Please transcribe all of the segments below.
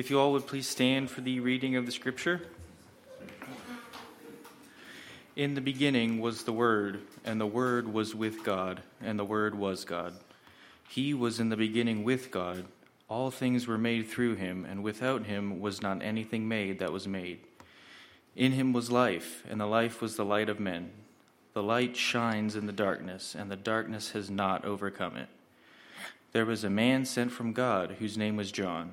If you all would please stand for the reading of the scripture. In the beginning was the Word, and the Word was with God, and the Word was God. He was in the beginning with God. All things were made through him, and without him was not anything made that was made. In him was life, and the life was the light of men. The light shines in the darkness, and the darkness has not overcome it. There was a man sent from God whose name was John.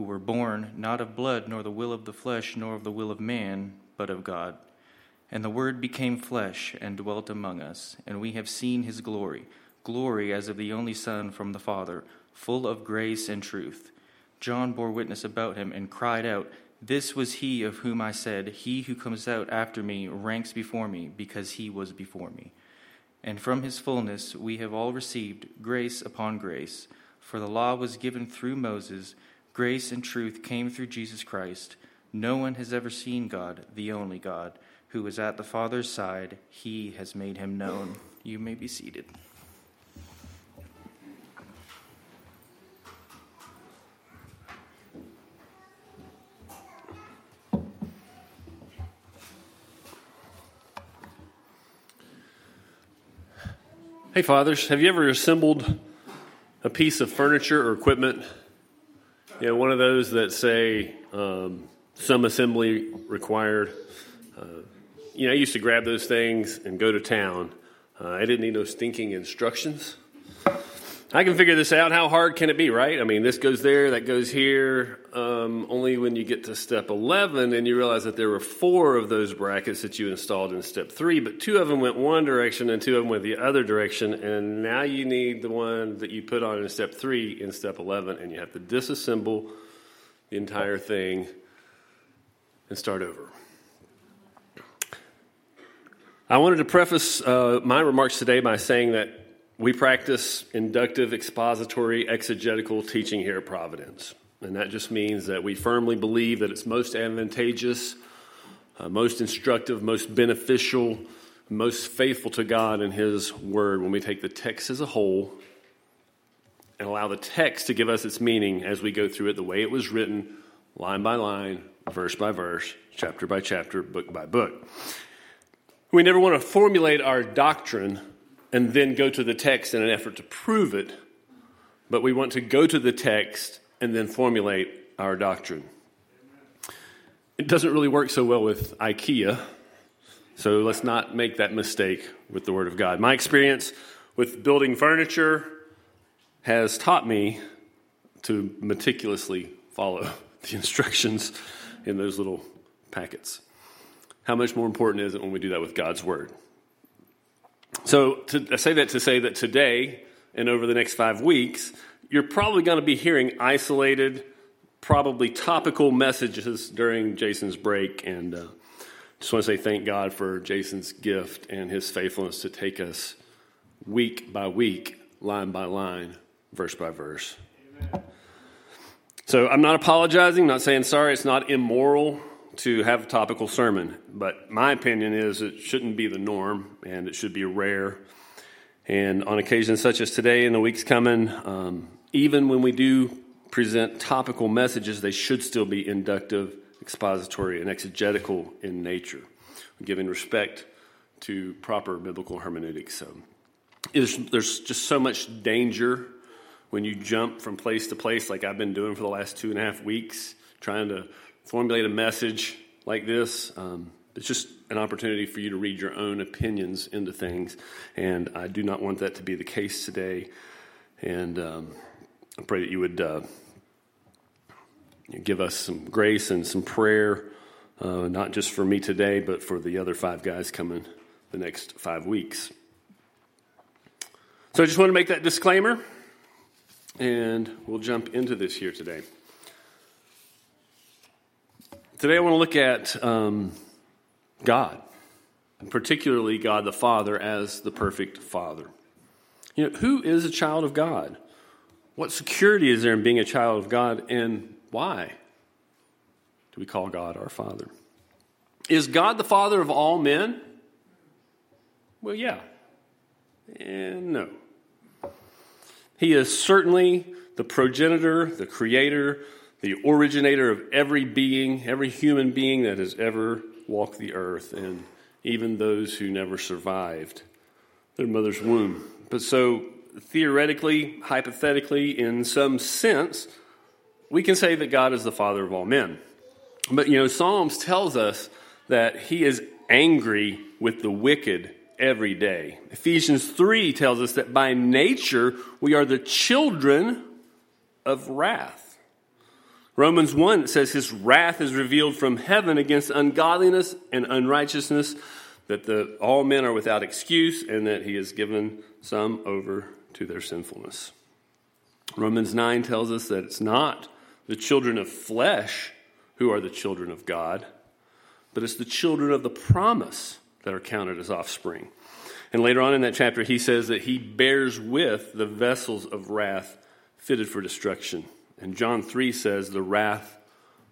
who were born not of blood, nor the will of the flesh, nor of the will of man, but of God. And the Word became flesh and dwelt among us, and we have seen his glory, glory as of the only Son from the Father, full of grace and truth. John bore witness about him and cried out, This was he of whom I said, He who comes out after me ranks before me, because he was before me. And from his fullness we have all received grace upon grace. For the law was given through Moses, grace and truth came through Jesus Christ. No one has ever seen God, the only God who is at the Father's side, he has made him known. You may be seated. Hey, fathers, have you ever assembled a piece of furniture or equipment? Know, one of those that say um, some assembly required. Uh, you know, I used to grab those things and go to town. Uh, I didn't need no stinking instructions. I can figure this out. How hard can it be, right? I mean, this goes there, that goes here. Um, only when you get to step 11 and you realize that there were four of those brackets that you installed in step three, but two of them went one direction and two of them went the other direction. And now you need the one that you put on in step three in step 11, and you have to disassemble the entire thing and start over. I wanted to preface uh, my remarks today by saying that we practice inductive, expository, exegetical teaching here at Providence. And that just means that we firmly believe that it's most advantageous, uh, most instructive, most beneficial, most faithful to God and His Word when we take the text as a whole and allow the text to give us its meaning as we go through it the way it was written, line by line, verse by verse, chapter by chapter, book by book. We never want to formulate our doctrine and then go to the text in an effort to prove it, but we want to go to the text and then formulate our doctrine. It doesn't really work so well with IKEA, so let's not make that mistake with the Word of God. My experience with building furniture has taught me to meticulously follow the instructions in those little packets. How much more important is it when we do that with God's Word? So, to, I say that to say that today and over the next five weeks, you're probably going to be hearing isolated, probably topical messages during Jason's break. And uh, just want to say thank God for Jason's gift and his faithfulness to take us week by week, line by line, verse by verse. Amen. So I'm not apologizing, not saying sorry. It's not immoral to have a topical sermon, but my opinion is it shouldn't be the norm and it should be rare. And on occasions such as today and the weeks coming, um, even when we do present topical messages, they should still be inductive, expository, and exegetical in nature, giving respect to proper biblical hermeneutics. So there's just so much danger when you jump from place to place, like I've been doing for the last two and a half weeks, trying to formulate a message like this. Um, it's just an opportunity for you to read your own opinions into things, and I do not want that to be the case today. And um, I pray that you would uh, give us some grace and some prayer, uh, not just for me today, but for the other five guys coming the next five weeks. So I just want to make that disclaimer, and we'll jump into this here today. Today I want to look at um, God, and particularly God the Father as the perfect Father. You know, who is a child of God? What security is there in being a child of God, and why do we call God our Father? Is God the Father of all men? Well, yeah. And no. He is certainly the progenitor, the creator, the originator of every being, every human being that has ever walked the earth, and even those who never survived their mother's womb. But so, theoretically, hypothetically, in some sense, we can say that God is the father of all men. But you know, Psalms tells us that he is angry with the wicked every day. Ephesians 3 tells us that by nature we are the children of wrath. Romans 1 says his wrath is revealed from heaven against ungodliness and unrighteousness, that the, all men are without excuse, and that he has given some over to their sinfulness. Romans 9 tells us that it's not the children of flesh who are the children of God, but it's the children of the promise that are counted as offspring. And later on in that chapter, he says that he bears with the vessels of wrath fitted for destruction. And John 3 says, the wrath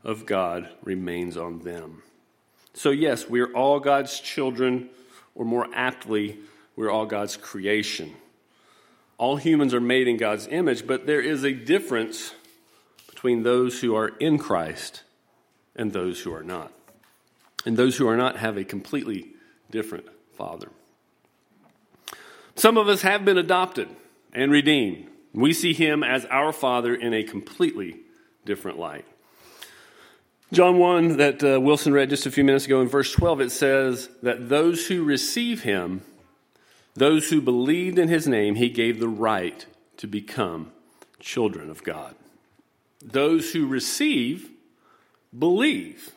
of God remains on them. So, yes, we're all God's children, or more aptly, we're all God's creation. All humans are made in God's image, but there is a difference between those who are in Christ and those who are not. And those who are not have a completely different Father. Some of us have been adopted and redeemed. We see him as our Father in a completely different light. John 1, that uh, Wilson read just a few minutes ago in verse 12, it says that those who receive him, those who believed in his name, he gave the right to become children of God. Those who receive, believe,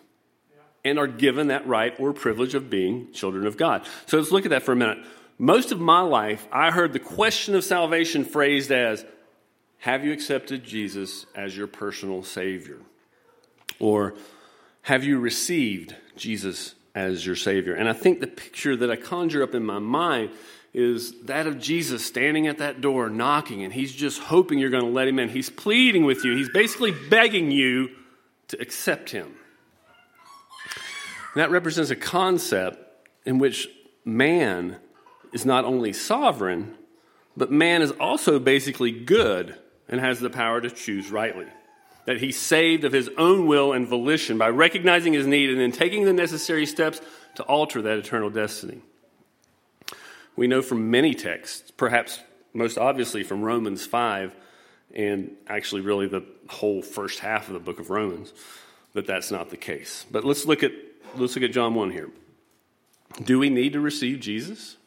and are given that right or privilege of being children of God. So let's look at that for a minute. Most of my life, I heard the question of salvation phrased as Have you accepted Jesus as your personal Savior? Or Have you received Jesus as your Savior? And I think the picture that I conjure up in my mind is that of Jesus standing at that door knocking, and he's just hoping you're going to let him in. He's pleading with you, he's basically begging you to accept him. And that represents a concept in which man is not only sovereign, but man is also basically good and has the power to choose rightly. That he's saved of his own will and volition by recognizing his need and then taking the necessary steps to alter that eternal destiny. We know from many texts, perhaps most obviously from Romans 5, and actually, really, the whole first half of the book of Romans, that that's not the case. But let's look at, let's look at John 1 here. Do we need to receive Jesus?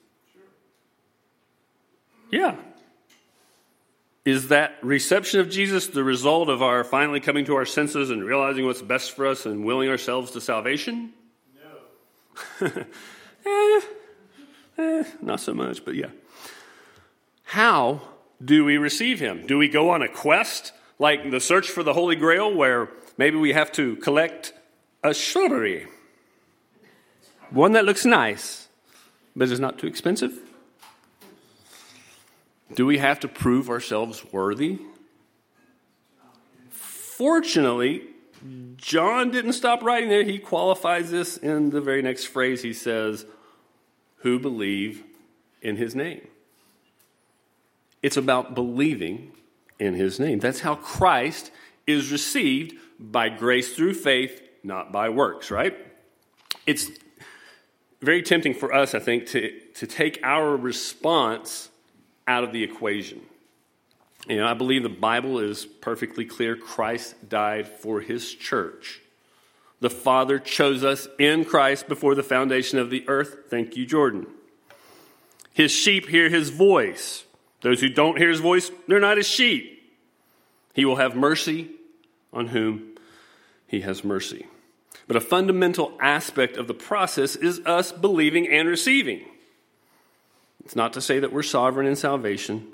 Yeah. Is that reception of Jesus the result of our finally coming to our senses and realizing what's best for us and willing ourselves to salvation? No. eh, eh, not so much, but yeah. How do we receive him? Do we go on a quest like the search for the Holy Grail where maybe we have to collect a shrubbery? One that looks nice, but is not too expensive? Do we have to prove ourselves worthy? Fortunately, John didn't stop writing there. He qualifies this in the very next phrase. He says, Who believe in his name? It's about believing in his name. That's how Christ is received by grace through faith, not by works, right? It's very tempting for us, I think, to, to take our response out of the equation. You know, I believe the Bible is perfectly clear. Christ died for his church. The Father chose us in Christ before the foundation of the earth. Thank you, Jordan. His sheep hear his voice. Those who don't hear his voice, they're not his sheep. He will have mercy on whom he has mercy. But a fundamental aspect of the process is us believing and receiving. It's not to say that we're sovereign in salvation,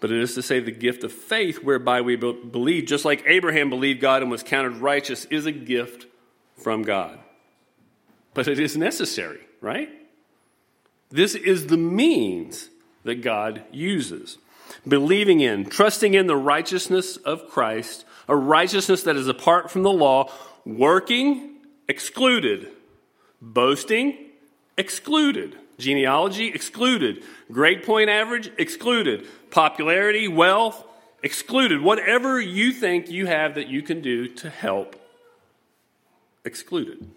but it is to say the gift of faith whereby we believe, just like Abraham believed God and was counted righteous, is a gift from God. But it is necessary, right? This is the means that God uses. Believing in, trusting in the righteousness of Christ, a righteousness that is apart from the law, working, excluded, boasting, excluded, genealogy, excluded, grade point average, excluded, popularity, wealth, excluded. Whatever you think you have that you can do to help, excluded.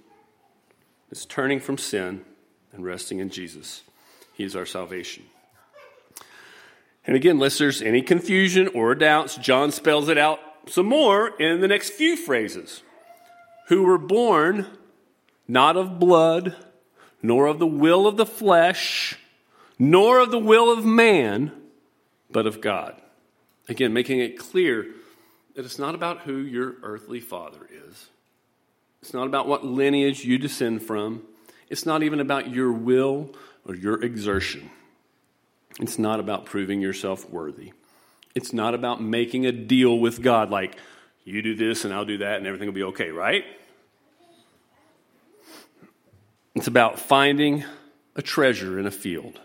It's turning from sin and resting in Jesus. He is our salvation. And again, lest there's any confusion or doubts, John spells it out some more in the next few phrases. Who were born not of blood, nor of the will of the flesh, nor of the will of man, but of God. Again, making it clear that it's not about who your earthly father is. It's not about what lineage you descend from. It's not even about your will or your exertion. It's not about proving yourself worthy. It's not about making a deal with God like, you do this and I'll do that and everything will be okay, right? It's about finding a treasure in a field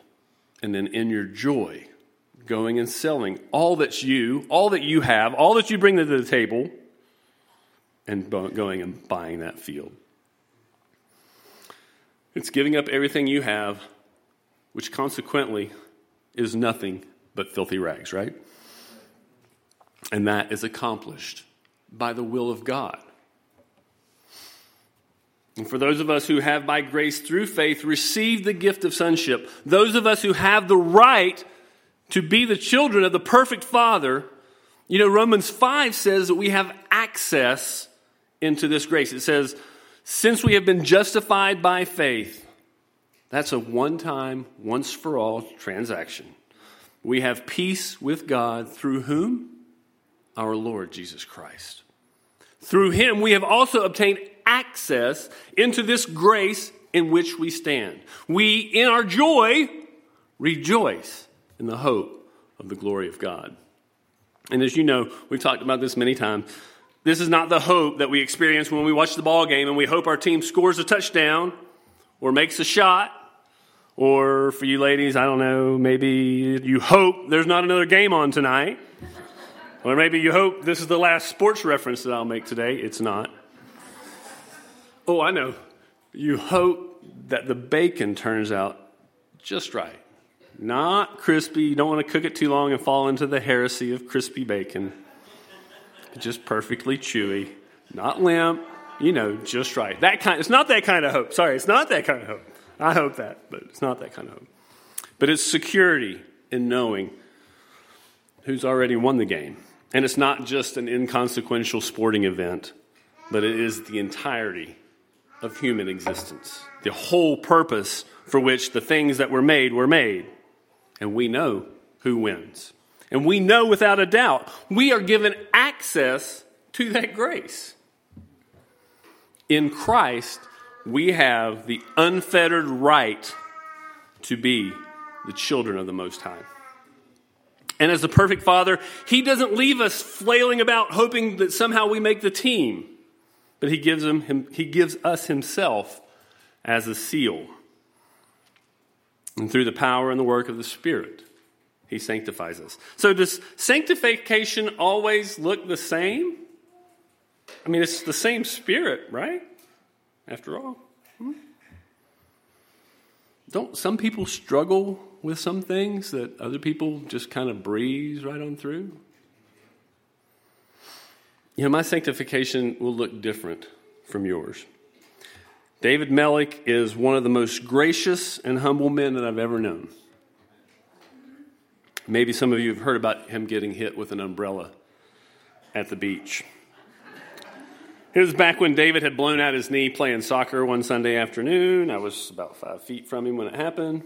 and then in your joy, going and selling all that's you, all that you have, all that you bring to the table, and going and buying that field. It's giving up everything you have, which consequently is nothing but filthy rags, right? And that is accomplished by the will of God. And for those of us who have by grace through faith received the gift of sonship, those of us who have the right to be the children of the perfect Father, you know, Romans 5 says that we have access into this grace. It says, since we have been justified by faith, that's a one time, once for all transaction. We have peace with God through whom? Our Lord Jesus Christ. Through him, we have also obtained access into this grace in which we stand. We, in our joy, rejoice in the hope of the glory of God. And as you know, we've talked about this many times. This is not the hope that we experience when we watch the ball game and we hope our team scores a touchdown or makes a shot. Or for you ladies, I don't know, maybe you hope there's not another game on tonight. Or maybe you hope this is the last sports reference that I'll make today. It's not. Oh, I know. You hope that the bacon turns out just right. Not crispy. You don't want to cook it too long and fall into the heresy of crispy bacon. Just perfectly chewy, not limp, you know, just right. That kind it's not that kind of hope. Sorry, it's not that kind of hope. I hope that, but it's not that kind of hope. But it's security in knowing who's already won the game. And it's not just an inconsequential sporting event, but it is the entirety of human existence. The whole purpose for which the things that were made were made. And we know who wins. And we know without a doubt we are given access to that grace. In Christ, we have the unfettered right to be the children of the Most High. And as the perfect Father, He doesn't leave us flailing about hoping that somehow we make the team, but He gives, him, him, he gives us Himself as a seal. And through the power and the work of the Spirit, He sanctifies us. So, does sanctification always look the same? I mean, it's the same Spirit, right? after all. Hmm? Don't some people struggle with some things that other people just kind of breeze right on through? You know, my sanctification will look different from yours. David Melick is one of the most gracious and humble men that I've ever known. Maybe some of you have heard about him getting hit with an umbrella at the beach. It was back when David had blown out his knee playing soccer one Sunday afternoon. I was about five feet from him when it happened.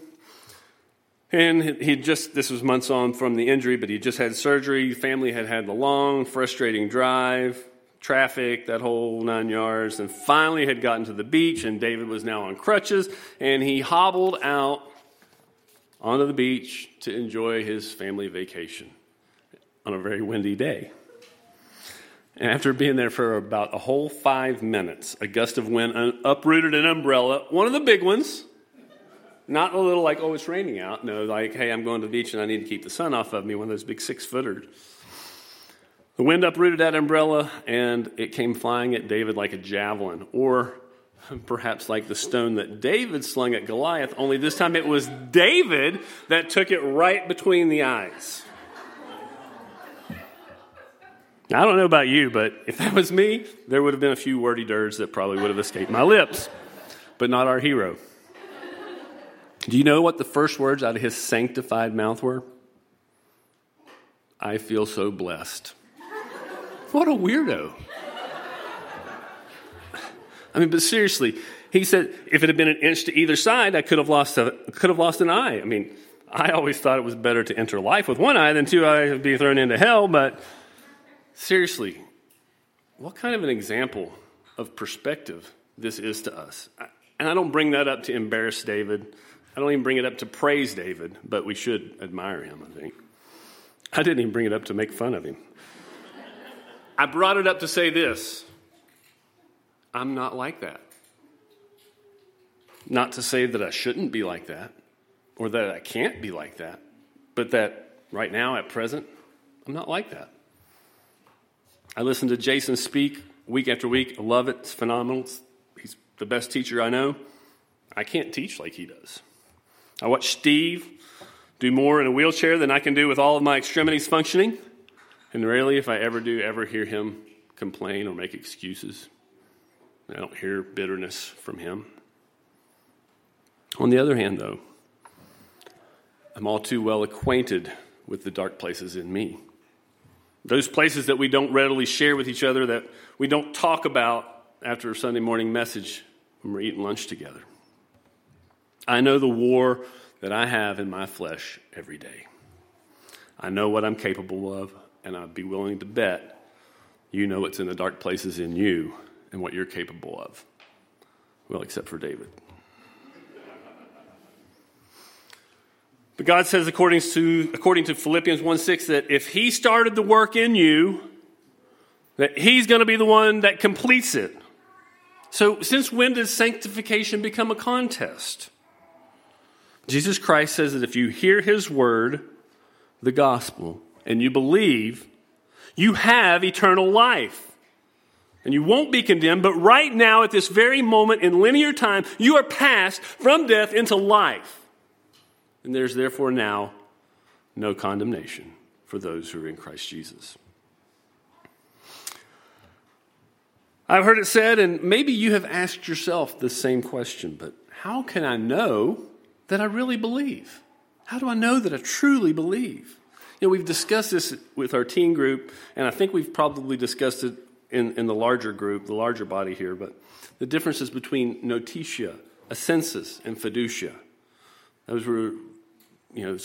And he just, this was months on from the injury, but he just had surgery. Family had had the long, frustrating drive, traffic, that whole nine yards, and finally had gotten to the beach. And David was now on crutches, and he hobbled out onto the beach to enjoy his family vacation on a very windy day. And after being there for about a whole five minutes, a gust of wind uprooted an umbrella, one of the big ones. Not a little like, oh, it's raining out. No, like, hey, I'm going to the beach and I need to keep the sun off of me, one of those big six footers. The wind uprooted that umbrella and it came flying at David like a javelin, or perhaps like the stone that David slung at Goliath, only this time it was David that took it right between the eyes. I don't know about you, but if that was me, there would have been a few wordy dirts that probably would have escaped my lips, but not our hero. Do you know what the first words out of his sanctified mouth were? I feel so blessed. What a weirdo. I mean, but seriously, he said if it had been an inch to either side, I could have lost a, could have lost an eye. I mean, I always thought it was better to enter life with one eye than two eyes be thrown into hell, but seriously, what kind of an example of perspective this is to us? And I don't bring that up to embarrass David. I don't even bring it up to praise David, but we should admire him, I think. I didn't even bring it up to make fun of him. I brought it up to say this I'm not like that. Not to say that I shouldn't be like that or that I can't be like that, but that right now, at present, I'm not like that. I listen to Jason speak week after week. I love it. It's phenomenal. He's the best teacher I know. I can't teach like he does. I watch Steve do more in a wheelchair than I can do with all of my extremities functioning. And rarely, if I ever do, ever hear him complain or make excuses. I don't hear bitterness from him. On the other hand, though, I'm all too well acquainted with the dark places in me. Those places that we don't readily share with each other, that we don't talk about after a Sunday morning message when we're eating lunch together. I know the war that I have in my flesh every day. I know what I'm capable of, and I'd be willing to bet you know what's in the dark places in you and what you're capable of. Well, except for David. But God says, according to, according to Philippians 1 6, that if He started the work in you, that He's going to be the one that completes it. So, since when does sanctification become a contest? Jesus Christ says that if you hear His word, the gospel, and you believe, you have eternal life. And you won't be condemned, but right now, at this very moment in linear time, you are passed from death into life. And there's therefore now no condemnation for those who are in Christ Jesus. I've heard it said, and maybe you have asked yourself the same question, but how can I know that I really believe? How do I know that I truly believe? You know, we've discussed this with our teen group, and I think we've probably discussed it in, in the larger group, the larger body here, but the differences between notitia, assensus, and fiducia. Those were, you know,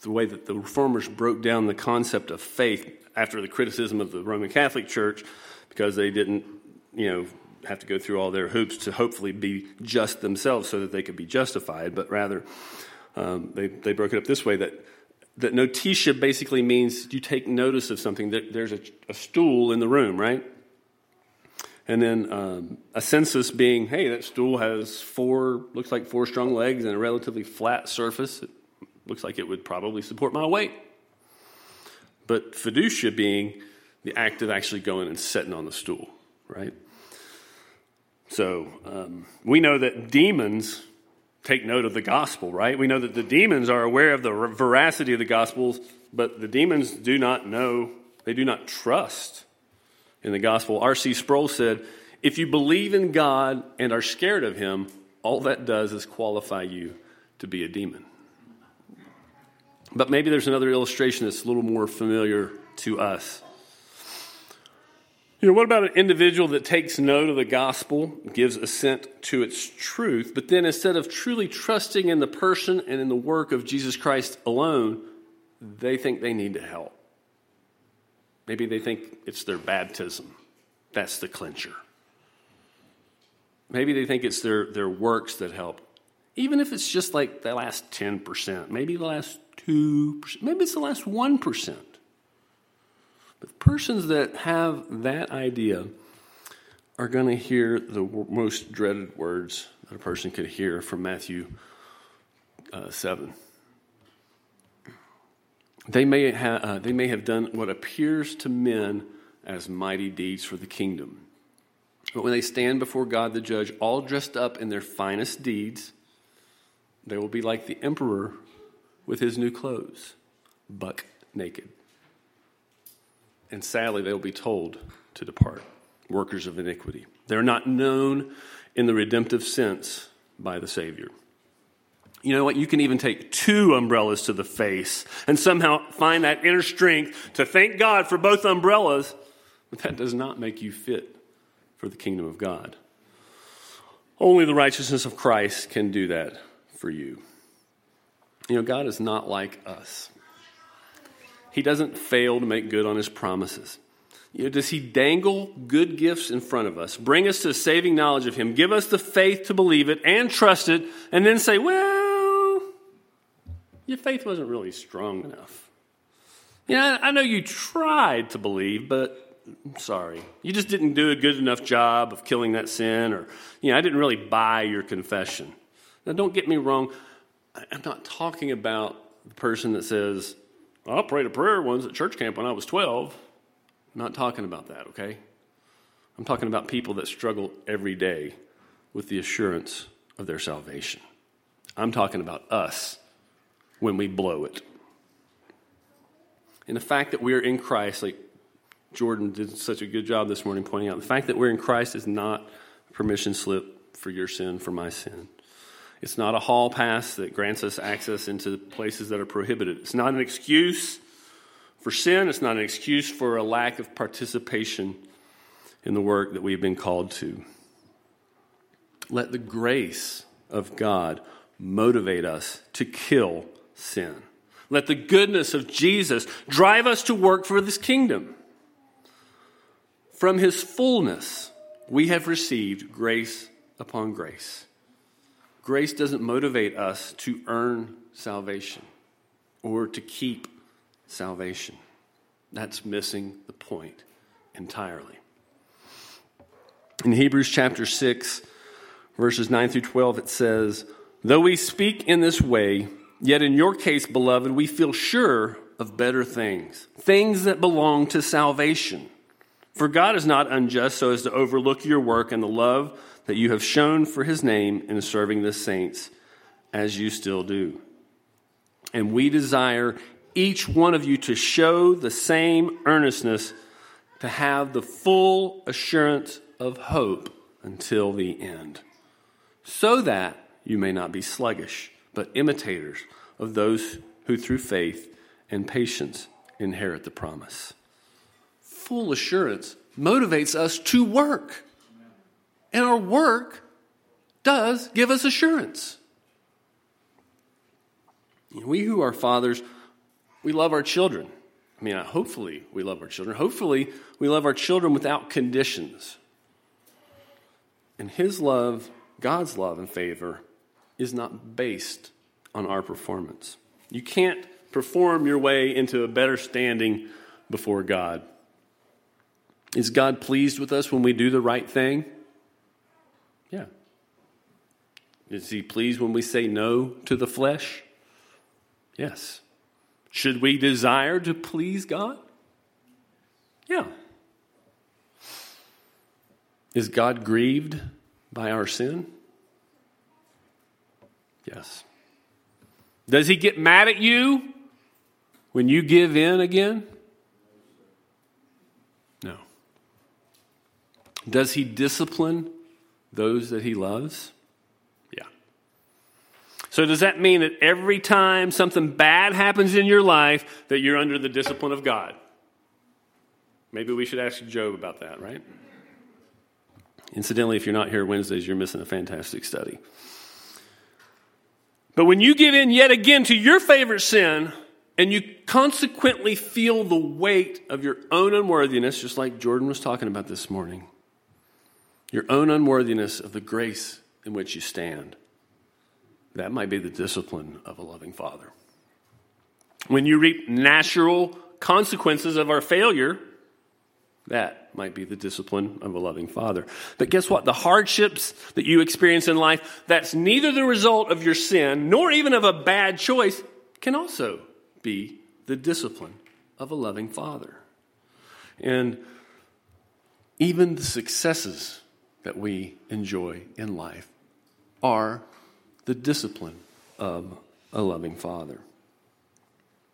the way that the reformers broke down the concept of faith after the criticism of the Roman Catholic Church because they didn't, you know, have to go through all their hoops to hopefully be just themselves so that they could be justified, but rather um, they, they broke it up this way that that notitia basically means you take notice of something. There's a, a stool in the room, right? And then um, assensus being, hey, that stool has four, looks like four strong legs and a relatively flat surface. It looks like it would probably support my weight. But fiducia being the act of actually going and sitting on the stool, right? So um, we know that demons take note of the gospel, right? We know that the demons are aware of the veracity of the gospels, but the demons do not know, they do not trust in the gospel. R.C. Sproul said, If you believe in God and are scared of him, all that does is qualify you to be a demon. But maybe there's another illustration that's a little more familiar to us. You know, what about an individual that takes note of the gospel, gives assent to its truth, but then instead of truly trusting in the person and in the work of Jesus Christ alone, they think they need to help? Maybe they think it's their baptism. That's the clincher. Maybe they think it's their, their works that help. Even if it's just like the last 10%, maybe the last 2%, maybe it's the last 1%. But persons that have that idea are going to hear the most dreaded words that a person could hear from Matthew uh, 7. They may, ha- uh, they may have done what appears to men as mighty deeds for the kingdom. But when they stand before God the judge, all dressed up in their finest deeds, they will be like the emperor with his new clothes, buck naked. And sadly, they will be told to depart, workers of iniquity. They're not known in the redemptive sense by the Savior. You know what? You can even take two umbrellas to the face and somehow find that inner strength to thank God for both umbrellas, but that does not make you fit for the kingdom of God. Only the righteousness of Christ can do that for you. You know, God is not like us. He doesn't fail to make good on his promises. You know, does he dangle good gifts in front of us, bring us to saving knowledge of him, give us the faith to believe it and trust it, and then say, well, your faith wasn't really strong enough. Yeah, I know you tried to believe, but I'm sorry. You just didn't do a good enough job of killing that sin, or, you know, I didn't really buy your confession. Now, don't get me wrong. I'm not talking about the person that says, I prayed a prayer once at church camp when I was 12. I'm not talking about that, okay? I'm talking about people that struggle every day with the assurance of their salvation. I'm talking about us when we blow it. And the fact that we're in Christ, like Jordan did such a good job this morning pointing out, the fact that we're in Christ is not a permission slip for your sin, for my sin. It's not a hall pass that grants us access into places that are prohibited. It's not an excuse for sin. It's not an excuse for a lack of participation in the work that we've been called to. Let the grace of God motivate us to kill sin. Let the goodness of Jesus drive us to work for this kingdom. From his fullness, we have received grace upon grace. Grace doesn't motivate us to earn salvation or to keep salvation. That's missing the point entirely. In Hebrews chapter 6, verses 9 through 12, it says, Though we speak in this way, yet in your case, beloved, we feel sure of better things, things that belong to salvation. For God is not unjust so as to overlook your work and the love that you have shown for his name in serving the saints, as you still do. And we desire each one of you to show the same earnestness to have the full assurance of hope until the end, so that you may not be sluggish, but imitators of those who through faith and patience inherit the promise full assurance motivates us to work. And our work does give us assurance. We who are fathers, we love our children. I mean, uh, hopefully we love our children. Hopefully we love our children without conditions. And His love, God's love and favor, is not based on our performance. You can't perform your way into a better standing before God. Is God pleased with us when we do the right thing? Yeah. Is He pleased when we say no to the flesh? Yes. Should we desire to please God? Yeah. Is God grieved by our sin? Yes. Does He get mad at you when you give in again? No. Does he discipline those that he loves? Yeah. So, does that mean that every time something bad happens in your life, that you're under the discipline of God? Maybe we should ask Job about that, right? Incidentally, if you're not here Wednesdays, you're missing a fantastic study. But when you give in yet again to your favorite sin, and you consequently feel the weight of your own unworthiness, just like Jordan was talking about this morning, your own unworthiness of the grace in which you stand. That might be the discipline of a loving father. When you reap natural consequences of our failure, that might be the discipline of a loving father. But guess what? The hardships that you experience in life, that's neither the result of your sin nor even of a bad choice, can also be the discipline of a loving father. And even the successes that we enjoy in life are the discipline of a loving father.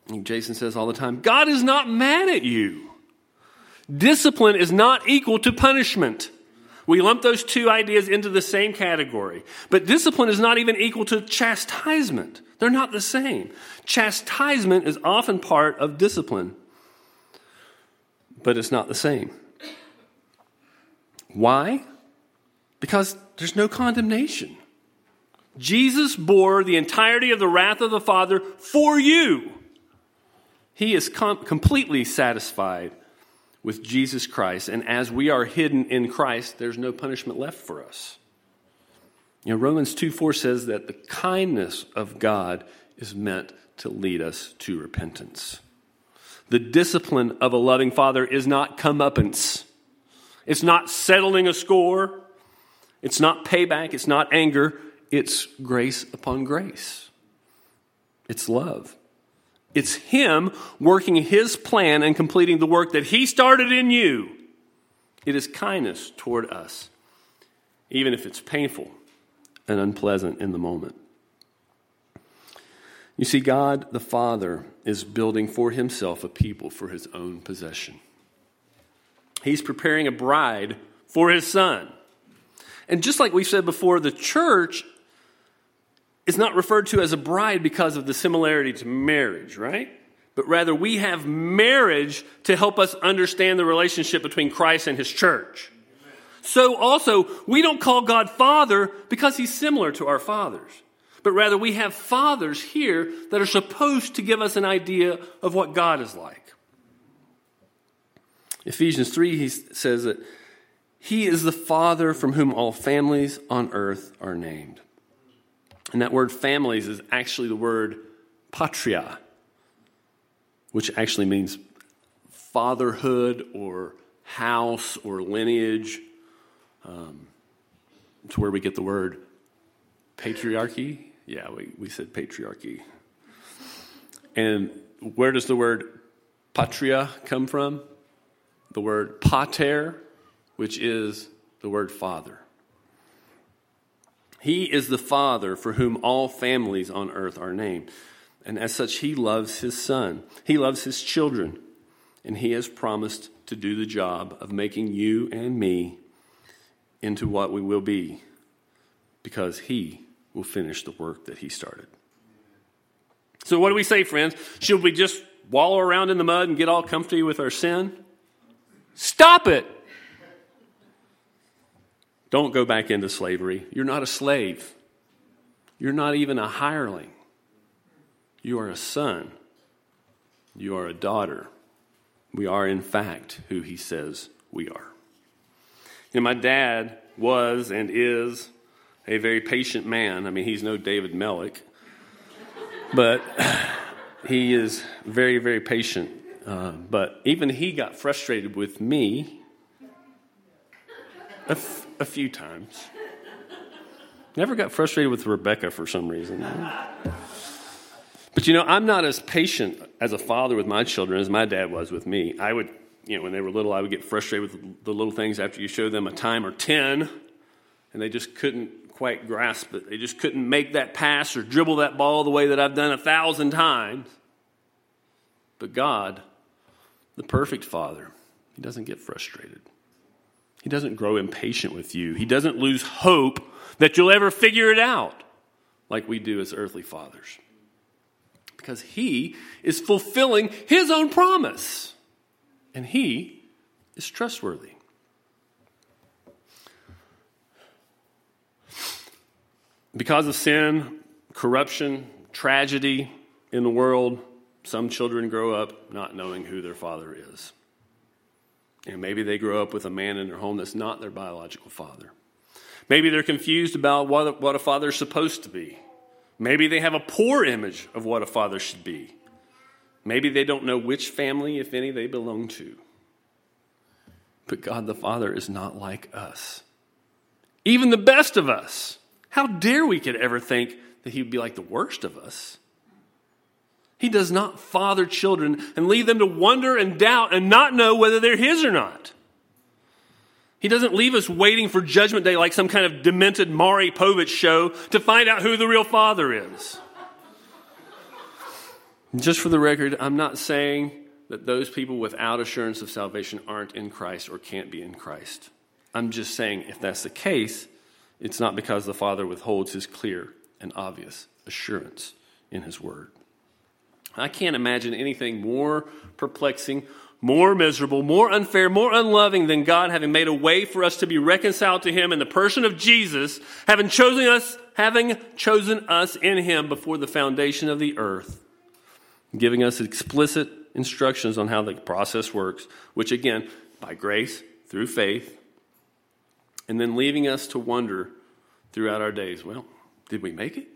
And Jason says all the time God is not mad at you. Discipline is not equal to punishment. We lump those two ideas into the same category. But discipline is not even equal to chastisement. They're not the same. Chastisement is often part of discipline, but it's not the same. Why? Because there's no condemnation. Jesus bore the entirety of the wrath of the Father for you. He is com- completely satisfied with Jesus Christ. And as we are hidden in Christ, there's no punishment left for us. You know, Romans 2 4 says that the kindness of God is meant to lead us to repentance. The discipline of a loving father is not comeuppance, it's not settling a score, it's not payback, it's not anger, it's grace upon grace. It's love. It's Him working His plan and completing the work that He started in you. It is kindness toward us, even if it's painful and unpleasant in the moment. You see, God the Father is building for Himself a people for His own possession. He's preparing a bride for His Son. And just like we've said before, the church is not referred to as a bride because of the similarity to marriage, right? But rather, we have marriage to help us understand the relationship between Christ and his church. So, also, we don't call God Father because he's similar to our fathers. But rather, we have fathers here that are supposed to give us an idea of what God is like. Ephesians 3, he says that he is the Father from whom all families on earth are named. And that word families is actually the word patria, which actually means fatherhood or house or lineage. Um, it's where we get the word patriarchy. Yeah, we, we said patriarchy. And where does the word patria come from? The word pater, which is the word father. He is the Father for whom all families on earth are named. And as such, He loves His Son. He loves His children. And He has promised to do the job of making you and me into what we will be because He will finish the work that He started. So, what do we say, friends? Should we just wallow around in the mud and get all comfy with our sin? Stop it! Don't go back into slavery. You're not a slave. You're not even a hireling. You are a son. You are a daughter. We are, in fact, who he says we are. And my dad was and is a very patient man. I mean, he's no David Mellick, but he is very, very patient. Uh, but even he got frustrated with me a, few times. Never got frustrated with Rebecca for some reason. But you know, I'm not as patient as a father with my children as my dad was with me. I would, you know, when they were little, I would get frustrated with the little things after you show them a time or 10, and they just couldn't quite grasp it. They just couldn't make that pass or dribble that ball the way that I've done a thousand times. But God, the perfect father, he doesn't get frustrated. He doesn't grow impatient with you. He doesn't lose hope that you'll ever figure it out like we do as earthly fathers. Because he is fulfilling his own promise, and he is trustworthy. Because of sin, corruption, tragedy in the world, some children grow up not knowing who their father is. And maybe they grow up with a man in their home that's not their biological father. Maybe they're confused about what, what a father is supposed to be. Maybe they have a poor image of what a father should be. Maybe they don't know which family, if any, they belong to. But God the Father is not like us. Even the best of us. How dare we could ever think that He would be like the worst of us? He does not father children and leave them to wonder and doubt and not know whether they're His or not. He doesn't leave us waiting for Judgment Day like some kind of demented Maury Povich show to find out who the real Father is. Just for the record, I'm not saying that those people without assurance of salvation aren't in Christ or can't be in Christ. I'm just saying if that's the case, it's not because the Father withholds his clear and obvious assurance in his word. I can't imagine anything more perplexing, more miserable, more unfair, more unloving than God having made a way for us to be reconciled to him in the person of Jesus, having chosen us, having chosen us in him before the foundation of the earth, giving us explicit instructions on how the process works, which again, by grace, through faith, and then leaving us to wonder throughout our days well, did we make it?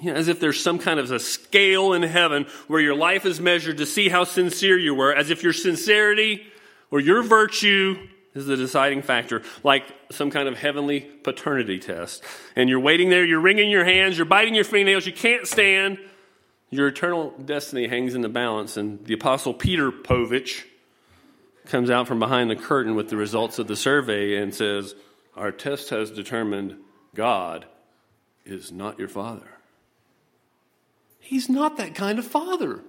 You know, as if there's some kind of a scale in heaven where your life is measured to see how sincere you were, as if your sincerity or your virtue is the deciding factor, like some kind of heavenly paternity test. And you're waiting there, you're wringing your hands, you're biting your fingernails, you can't stand. Your eternal destiny hangs in the balance. And the Apostle Peter Povich comes out from behind the curtain with the results of the survey and says, Our test has determined God is not your father. He's not that kind of father.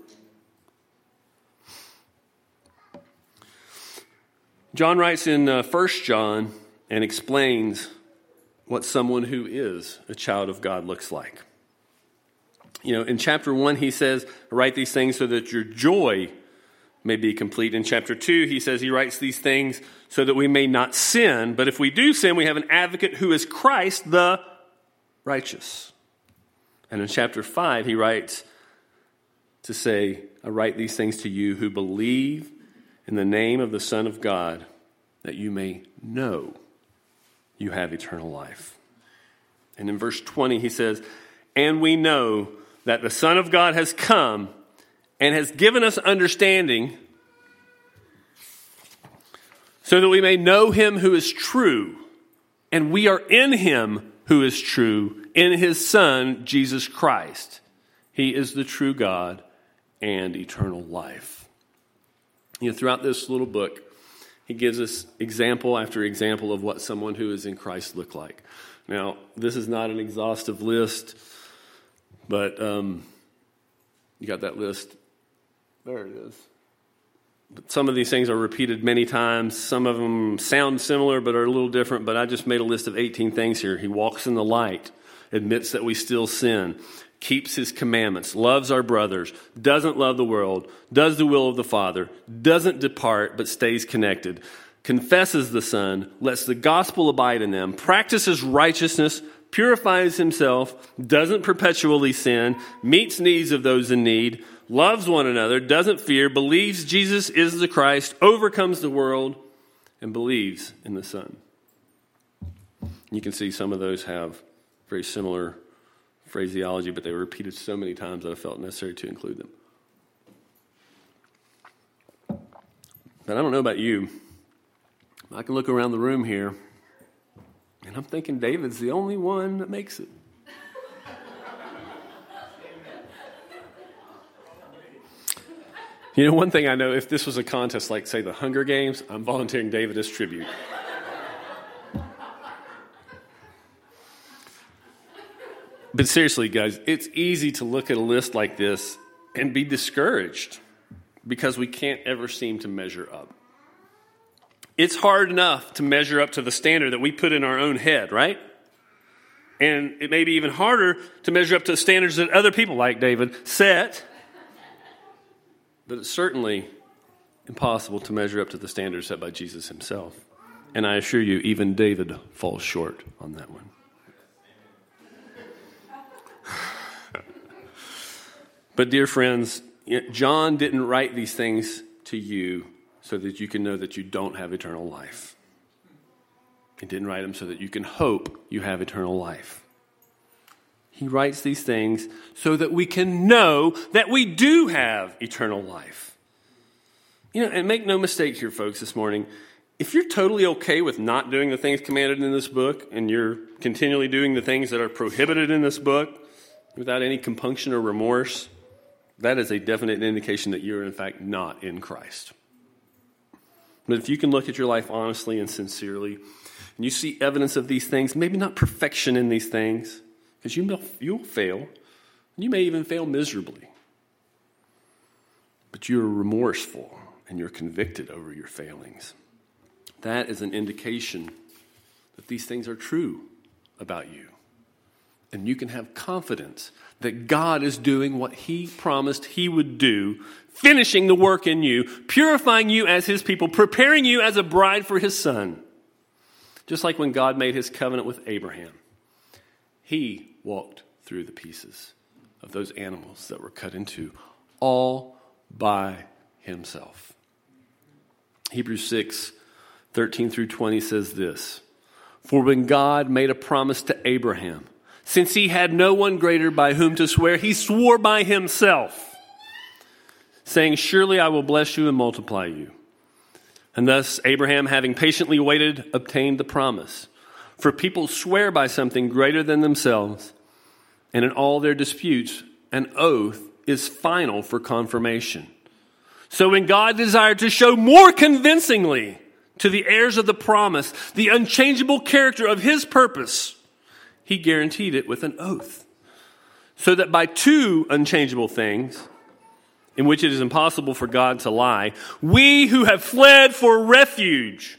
John writes in uh, 1 John and explains what someone who is a child of God looks like. You know, in chapter 1, he says, Write these things so that your joy may be complete. In chapter 2, he says he writes these things so that we may not sin. But if we do sin, we have an advocate who is Christ the righteous. And in chapter 5, he writes to say, I write these things to you who believe in the name of the Son of God, that you may know you have eternal life. And in verse 20, he says, And we know that the Son of God has come and has given us understanding so that we may know him who is true. And we are in him who is true, in his Son, Jesus Christ. He is the true God and eternal life. You know, throughout this little book, he gives us example after example of what someone who is in Christ look like. Now, this is not an exhaustive list, but um, you got that list there it is. Some of these things are repeated many times. Some of them sound similar but are a little different. But I just made a list of 18 things here. He walks in the light, admits that we still sin, keeps his commandments, loves our brothers, doesn't love the world, does the will of the Father, doesn't depart but stays connected, confesses the Son, lets the gospel abide in them, practices righteousness, purifies himself, doesn't perpetually sin, meets needs of those in need loves one another, doesn't fear, believes Jesus is the Christ, overcomes the world, and believes in the Son. You can see some of those have very similar phraseology, but they were repeated so many times that I felt necessary to include them. But I don't know about you. I can look around the room here, and I'm thinking David's the only one that makes it. You know, one thing I know if this was a contest like, say, the Hunger Games, I'm volunteering David as tribute. but seriously, guys, it's easy to look at a list like this and be discouraged because we can't ever seem to measure up. It's hard enough to measure up to the standard that we put in our own head, right? And it may be even harder to measure up to the standards that other people like David set but it's certainly impossible to measure up to the standards set by Jesus himself. And I assure you, even David falls short on that one. but, dear friends, John didn't write these things to you so that you can know that you don't have eternal life. He didn't write them so that you can hope you have eternal life. He writes these things so that we can know that we do have eternal life. You know, and make no mistake here, folks, this morning. If you're totally okay with not doing the things commanded in this book and you're continually doing the things that are prohibited in this book without any compunction or remorse, that is a definite indication that you're, in fact, not in Christ. But if you can look at your life honestly and sincerely, and you see evidence of these things, maybe not perfection in these things, because you, you'll fail, you may even fail miserably, but you're remorseful and you're convicted over your failings. That is an indication that these things are true about you. And you can have confidence that God is doing what He promised He would do, finishing the work in you, purifying you as His people, preparing you as a bride for His Son. Just like when God made His covenant with Abraham, He walked through the pieces of those animals that were cut into all by Himself. Hebrews 6 13 through 20 says this For when God made a promise to Abraham, since he had no one greater by whom to swear, he swore by himself, saying, Surely I will bless you and multiply you. And thus, Abraham, having patiently waited, obtained the promise. For people swear by something greater than themselves, and in all their disputes, an oath is final for confirmation. So when God desired to show more convincingly to the heirs of the promise the unchangeable character of his purpose, he guaranteed it with an oath. So that by two unchangeable things, in which it is impossible for God to lie, we who have fled for refuge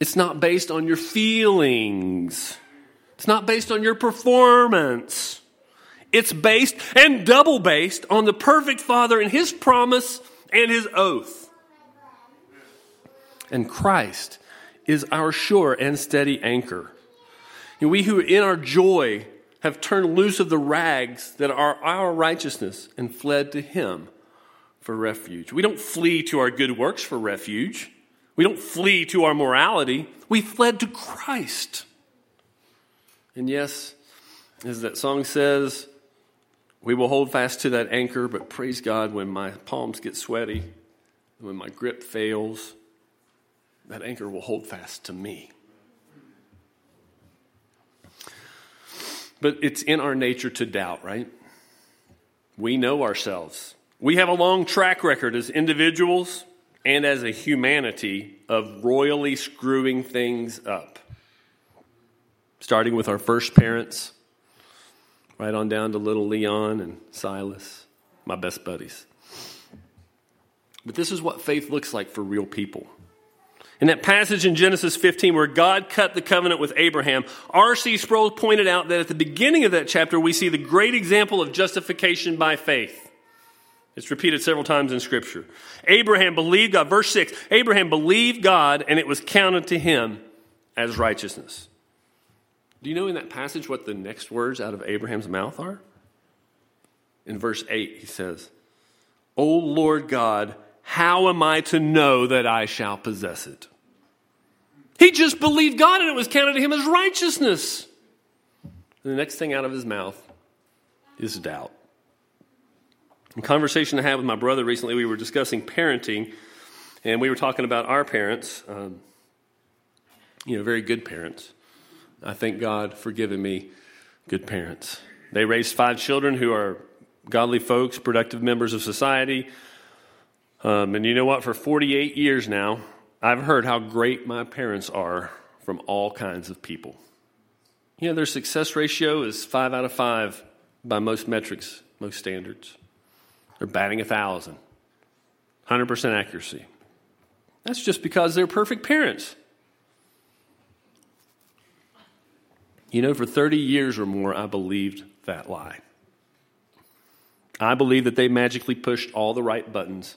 It's not based on your feelings. It's not based on your performance. It's based and double based on the perfect Father and His promise and his oath. And Christ is our sure and steady anchor. And we who in our joy have turned loose of the rags that are our righteousness and fled to him for refuge. We don't flee to our good works for refuge. We don't flee to our morality. We fled to Christ. And yes, as that song says, we will hold fast to that anchor, but praise God when my palms get sweaty, when my grip fails, that anchor will hold fast to me. But it's in our nature to doubt, right? We know ourselves. We have a long track record as individuals and as a humanity of royally screwing things up. Starting with our first parents, right on down to little Leon and Silas, my best buddies. But this is what faith looks like for real people. In that passage in Genesis 15 where God cut the covenant with Abraham, R.C. Sproul pointed out that at the beginning of that chapter we see the great example of justification by faith. It's repeated several times in Scripture. Abraham believed God. Verse 6 Abraham believed God and it was counted to him as righteousness. Do you know in that passage what the next words out of Abraham's mouth are? In verse 8, he says, O Lord God, how am I to know that I shall possess it? He just believed God and it was counted to him as righteousness. And the next thing out of his mouth is doubt. In conversation I had with my brother recently, we were discussing parenting, and we were talking about our parents, um, you know, very good parents. I thank God for giving me good parents. They raised five children who are godly folks, productive members of society. Um, and you know what? For 48 years now, I've heard how great my parents are from all kinds of people. You know, their success ratio is five out of five by most metrics, most standards. They're batting a thousand, 100% accuracy. That's just because they're perfect parents. You know, for 30 years or more, I believed that lie. I believe that they magically pushed all the right buttons.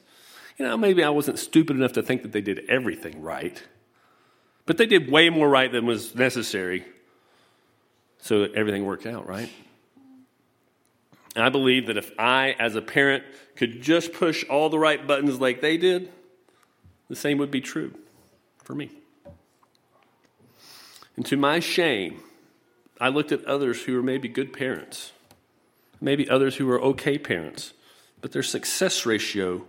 You know, maybe I wasn't stupid enough to think that they did everything right, but they did way more right than was necessary so everything worked out, right? I believe that if I, as a parent, could just push all the right buttons like they did, the same would be true for me. And to my shame, I looked at others who were maybe good parents, maybe others who were okay parents, but their success ratio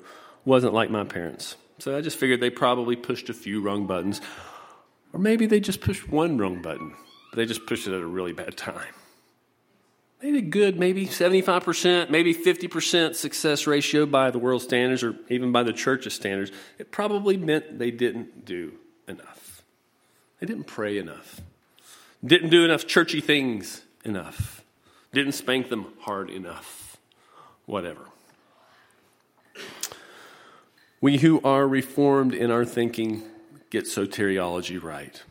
wasn't like my parents. So I just figured they probably pushed a few wrong buttons, or maybe they just pushed one wrong button, but they just pushed it at a really bad time. Maybe good, maybe 75%, maybe 50% success ratio by the world standards or even by the church's standards. It probably meant they didn't do enough. They didn't pray enough. Didn't do enough churchy things enough. Didn't spank them hard enough. Whatever. We who are reformed in our thinking get soteriology right.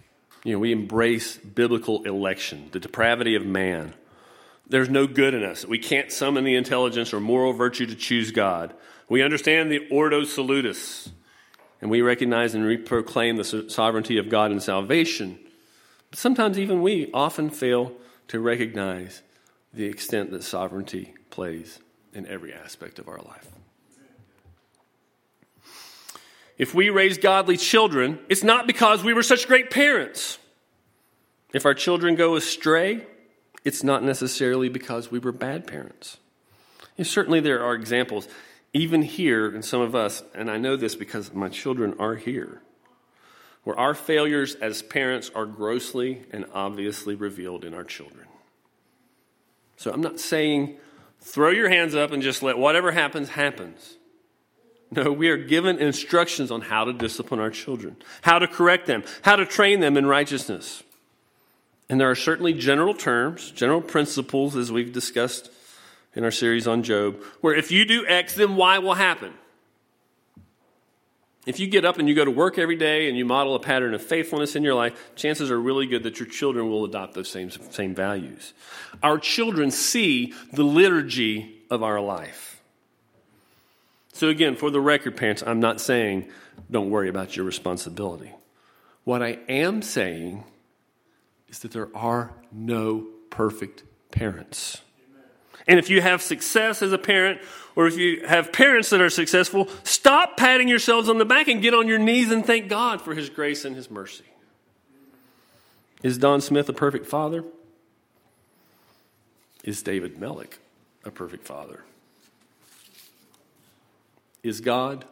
You know, we embrace biblical election, the depravity of man. There's no good in us. We can't summon the intelligence or moral virtue to choose God. We understand the Ordo Salutis, and we recognize and re- proclaim the sovereignty of God in salvation. But sometimes even we often fail to recognize the extent that sovereignty plays in every aspect of our life. If we raise godly children, it's not because we were such great parents. If our children go astray, it's not necessarily because we were bad parents. Certainly there are examples, even here in some of us, and I know this because my children are here, where our failures as parents are grossly and obviously revealed in our children. So I'm not saying throw your hands up and just let whatever happens, happens. No, we are given instructions on how to discipline our children, how to correct them, how to train them in righteousness. And there are certainly general terms, general principles, as we've discussed in our series on Job, where if you do X, then Y will happen. If you get up and you go to work every day and you model a pattern of faithfulness in your life, chances are really good that your children will adopt those same, same values. Our children see the liturgy of our life. So, again, for the record, parents, I'm not saying don't worry about your responsibility. What I am saying is that there are no perfect parents. And if you have success as a parent, or if you have parents that are successful, stop patting yourselves on the back and get on your knees and thank God for His grace and His mercy. Is Don Smith a perfect father? Is David Mellick a perfect father? Is God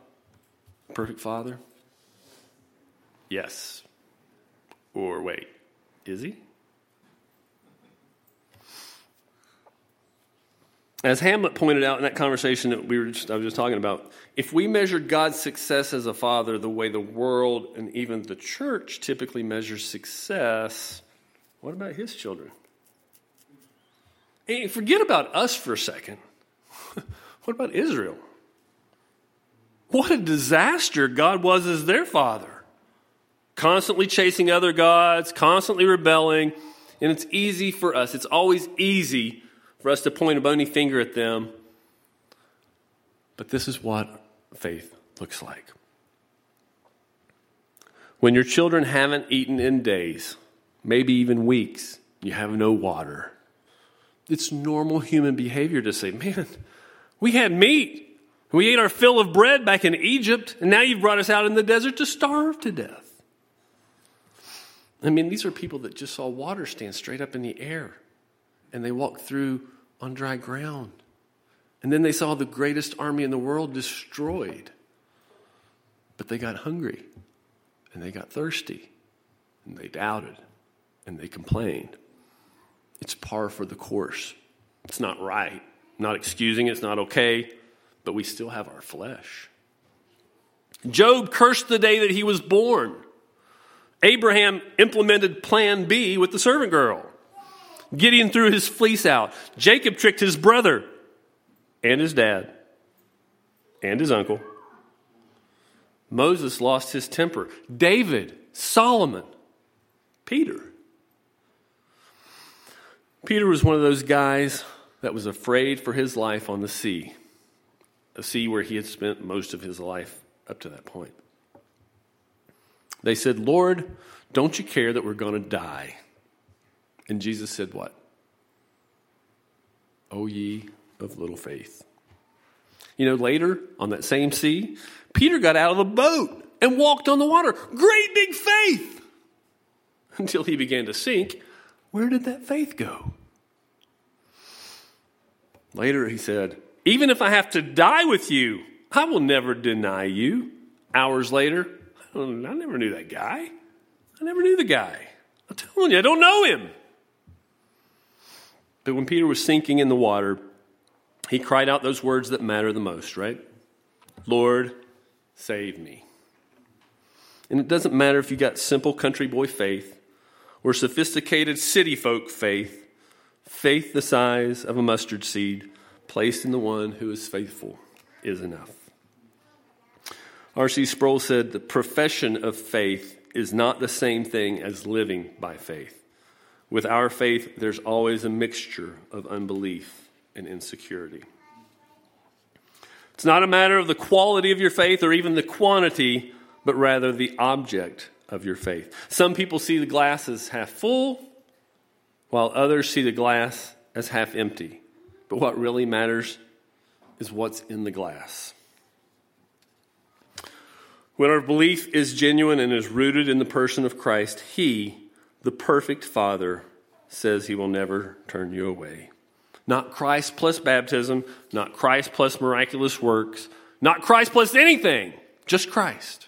a perfect father? Yes. Or wait, is he? As Hamlet pointed out in that conversation that we were just, I was just talking about, if we measured God's success as a father the way the world and even the church typically measures success, what about his children? Hey, forget about us for a second. what about Israel? What a disaster God was as their father. Constantly chasing other gods, constantly rebelling. And it's easy for us, it's always easy for us to point a bony finger at them. But this is what faith looks like. When your children haven't eaten in days, maybe even weeks, you have no water. It's normal human behavior to say, Man, we had meat. We ate our fill of bread back in Egypt, and now you've brought us out in the desert to starve to death. I mean, these are people that just saw water stand straight up in the air, and they walked through on dry ground. And then they saw the greatest army in the world destroyed. But they got hungry, and they got thirsty, and they doubted, and they complained. It's par for the course. It's not right. not excusing it, it's not okay but we still have our flesh. Job cursed the day that he was born. Abraham implemented plan B with the servant girl. Gideon threw his fleece out. Jacob tricked his brother and his dad and his uncle. Moses lost his temper. David, Solomon, Peter. Peter was one of those guys that was afraid for his life on the sea, a sea where he had spent most of his life up to that point. They said, Lord, don't you care that we're going to die? And Jesus said, What? O ye of little faith. You know, later on that same sea, Peter got out of the boat and walked on the water. Great big faith! Until he began to sink. Where did that faith go? Later, he said, Even if I have to die with you, I will never deny you. Hours later, I never knew that guy. I never knew the guy. I'm telling you, I don't know him. But when Peter was sinking in the water, he cried out those words that matter the most, right? Lord, save me. And it doesn't matter if you got simple country boy faith or sophisticated city folk faith, faith the size of a mustard seed placed in the one who is faithful is enough. R.C. Sproul said the profession of faith is not the same thing as living by faith. With our faith, there's always a mixture of unbelief and insecurity. It's not a matter of the quality of your faith or even the quantity, but rather the object of your faith. Some people see the glass as half full, while others see the glass as half empty. But what really matters is what's in the glass. When our belief is genuine and is rooted in the person of Christ, He, the perfect Father, says He will never turn you away. Not Christ plus baptism, not Christ plus miraculous works, not Christ plus anything, just Christ.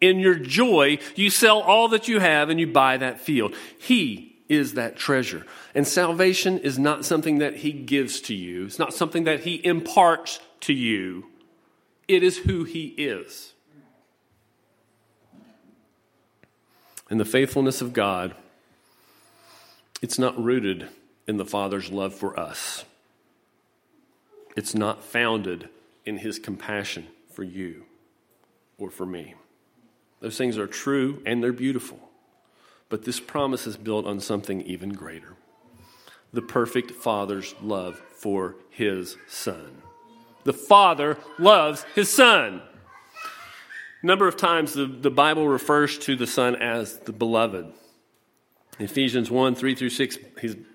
In your joy, you sell all that you have and you buy that field. He is that treasure. And salvation is not something that He gives to you, it's not something that He imparts to you. It is who He is. And the faithfulness of God, it's not rooted in the Father's love for us. It's not founded in his compassion for you or for me. Those things are true and they're beautiful. But this promise is built on something even greater the perfect Father's love for his Son. The Father loves his Son. Number of times the, the Bible refers to the Son as the beloved. Ephesians 1 3 through 6,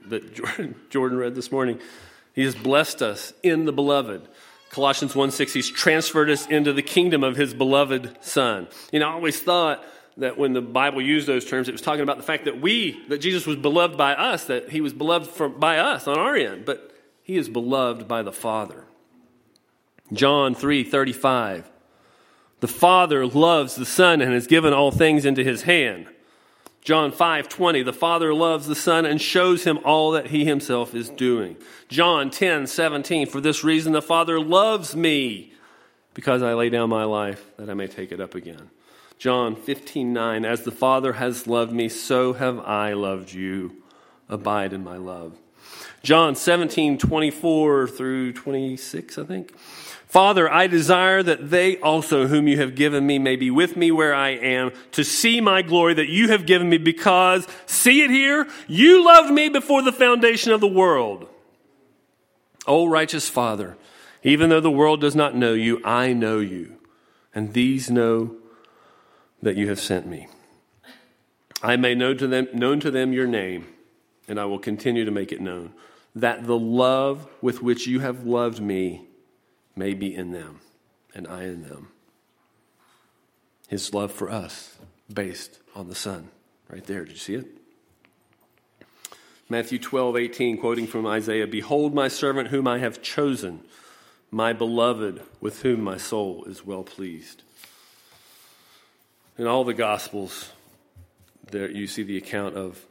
that Jordan, Jordan read this morning, He has blessed us in the beloved. Colossians 1 6, He's transferred us into the kingdom of His beloved Son. You know, I always thought that when the Bible used those terms, it was talking about the fact that we, that Jesus was beloved by us, that He was beloved from, by us on our end, but He is beloved by the Father. John 3 35. The Father loves the Son and has given all things into his hand. John 5 20, the Father loves the Son and shows him all that he himself is doing. John 10 17, for this reason the Father loves me, because I lay down my life that I may take it up again. John 15 9, as the Father has loved me, so have I loved you. Abide in my love. John 17 24 through 26, I think. Father, I desire that they also, whom you have given me, may be with me where I am, to see my glory that you have given me, because, see it here, you loved me before the foundation of the world. O righteous Father, even though the world does not know you, I know you, and these know that you have sent me. I may know to them, known to them your name, and I will continue to make it known, that the love with which you have loved me may be in them and I in them. His love for us based on the Son. Right there. Did you see it? Matthew 12, 18, quoting from Isaiah Behold, my servant whom I have chosen, my beloved, with whom my soul is well pleased. In all the Gospels, there you see the account of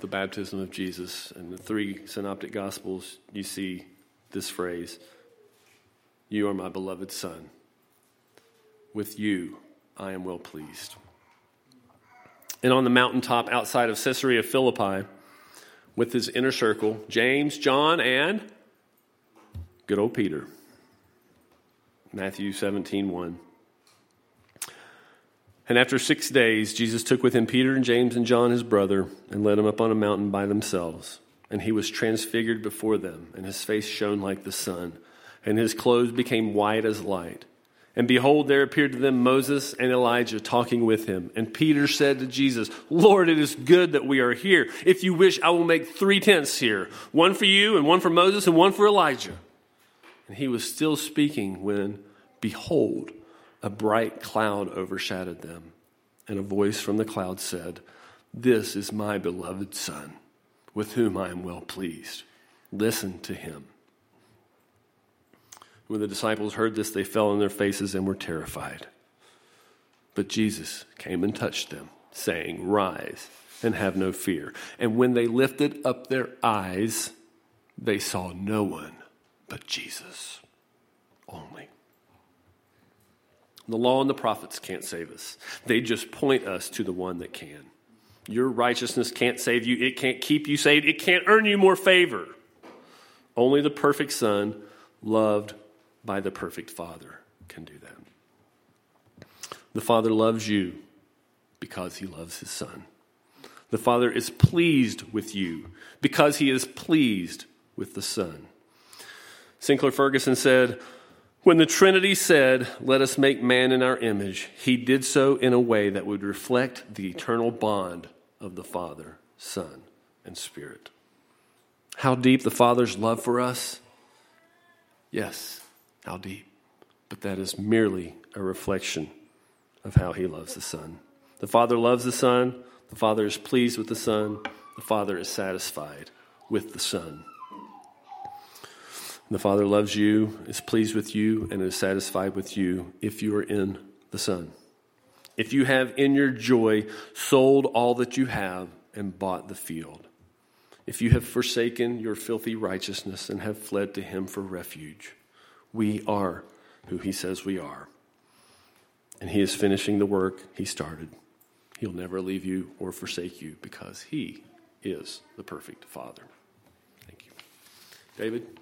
the baptism of Jesus. And the three synoptic Gospels, you see this phrase you are my beloved Son. With you I am well pleased. And on the mountaintop outside of Caesarea Philippi, with his inner circle, James, John, and good old Peter. Matthew 17, 1. And after six days, Jesus took with him Peter and James and John, his brother, and led them up on a mountain by themselves. and he was transfigured before them, and his face shone like the sun, and his clothes became white as light. And behold, there appeared to them Moses and Elijah talking with him. And Peter said to Jesus, Lord, it is good that we are here. If you wish, I will make three tents here one for you, and one for Moses, and one for Elijah. And he was still speaking when, behold, a bright cloud overshadowed them. And a voice from the cloud said, This is my beloved Son, with whom I am well pleased. Listen to him. When the disciples heard this, they fell on their faces and were terrified. But Jesus came and touched them, saying, Rise and have no fear. And when they lifted up their eyes, they saw no one but Jesus only. The law and the prophets can't save us, they just point us to the one that can. Your righteousness can't save you, it can't keep you saved, it can't earn you more favor. Only the perfect Son, loved by the perfect Father, can do that. The Father loves you because he loves his Son. The Father is pleased with you because he is pleased with the Son. Sinclair Ferguson said, When the Trinity said, Let us make man in our image, he did so in a way that would reflect the eternal bond of the Father, Son, and Spirit. How deep the Father's love for us? Yes, how deep. But that is merely a reflection of how he loves the Son. The Father loves the Son. The Father is pleased with the Son. The Father is satisfied with the Son. The Father loves you, is pleased with you, and is satisfied with you if you are in the Son. If you have in your joy sold all that you have and bought the field. If you have forsaken your filthy righteousness and have fled to Him for refuge. We are who He says we are. And He is finishing the work He started. He'll never leave you or forsake you because He is the perfect Father. Thank you. David?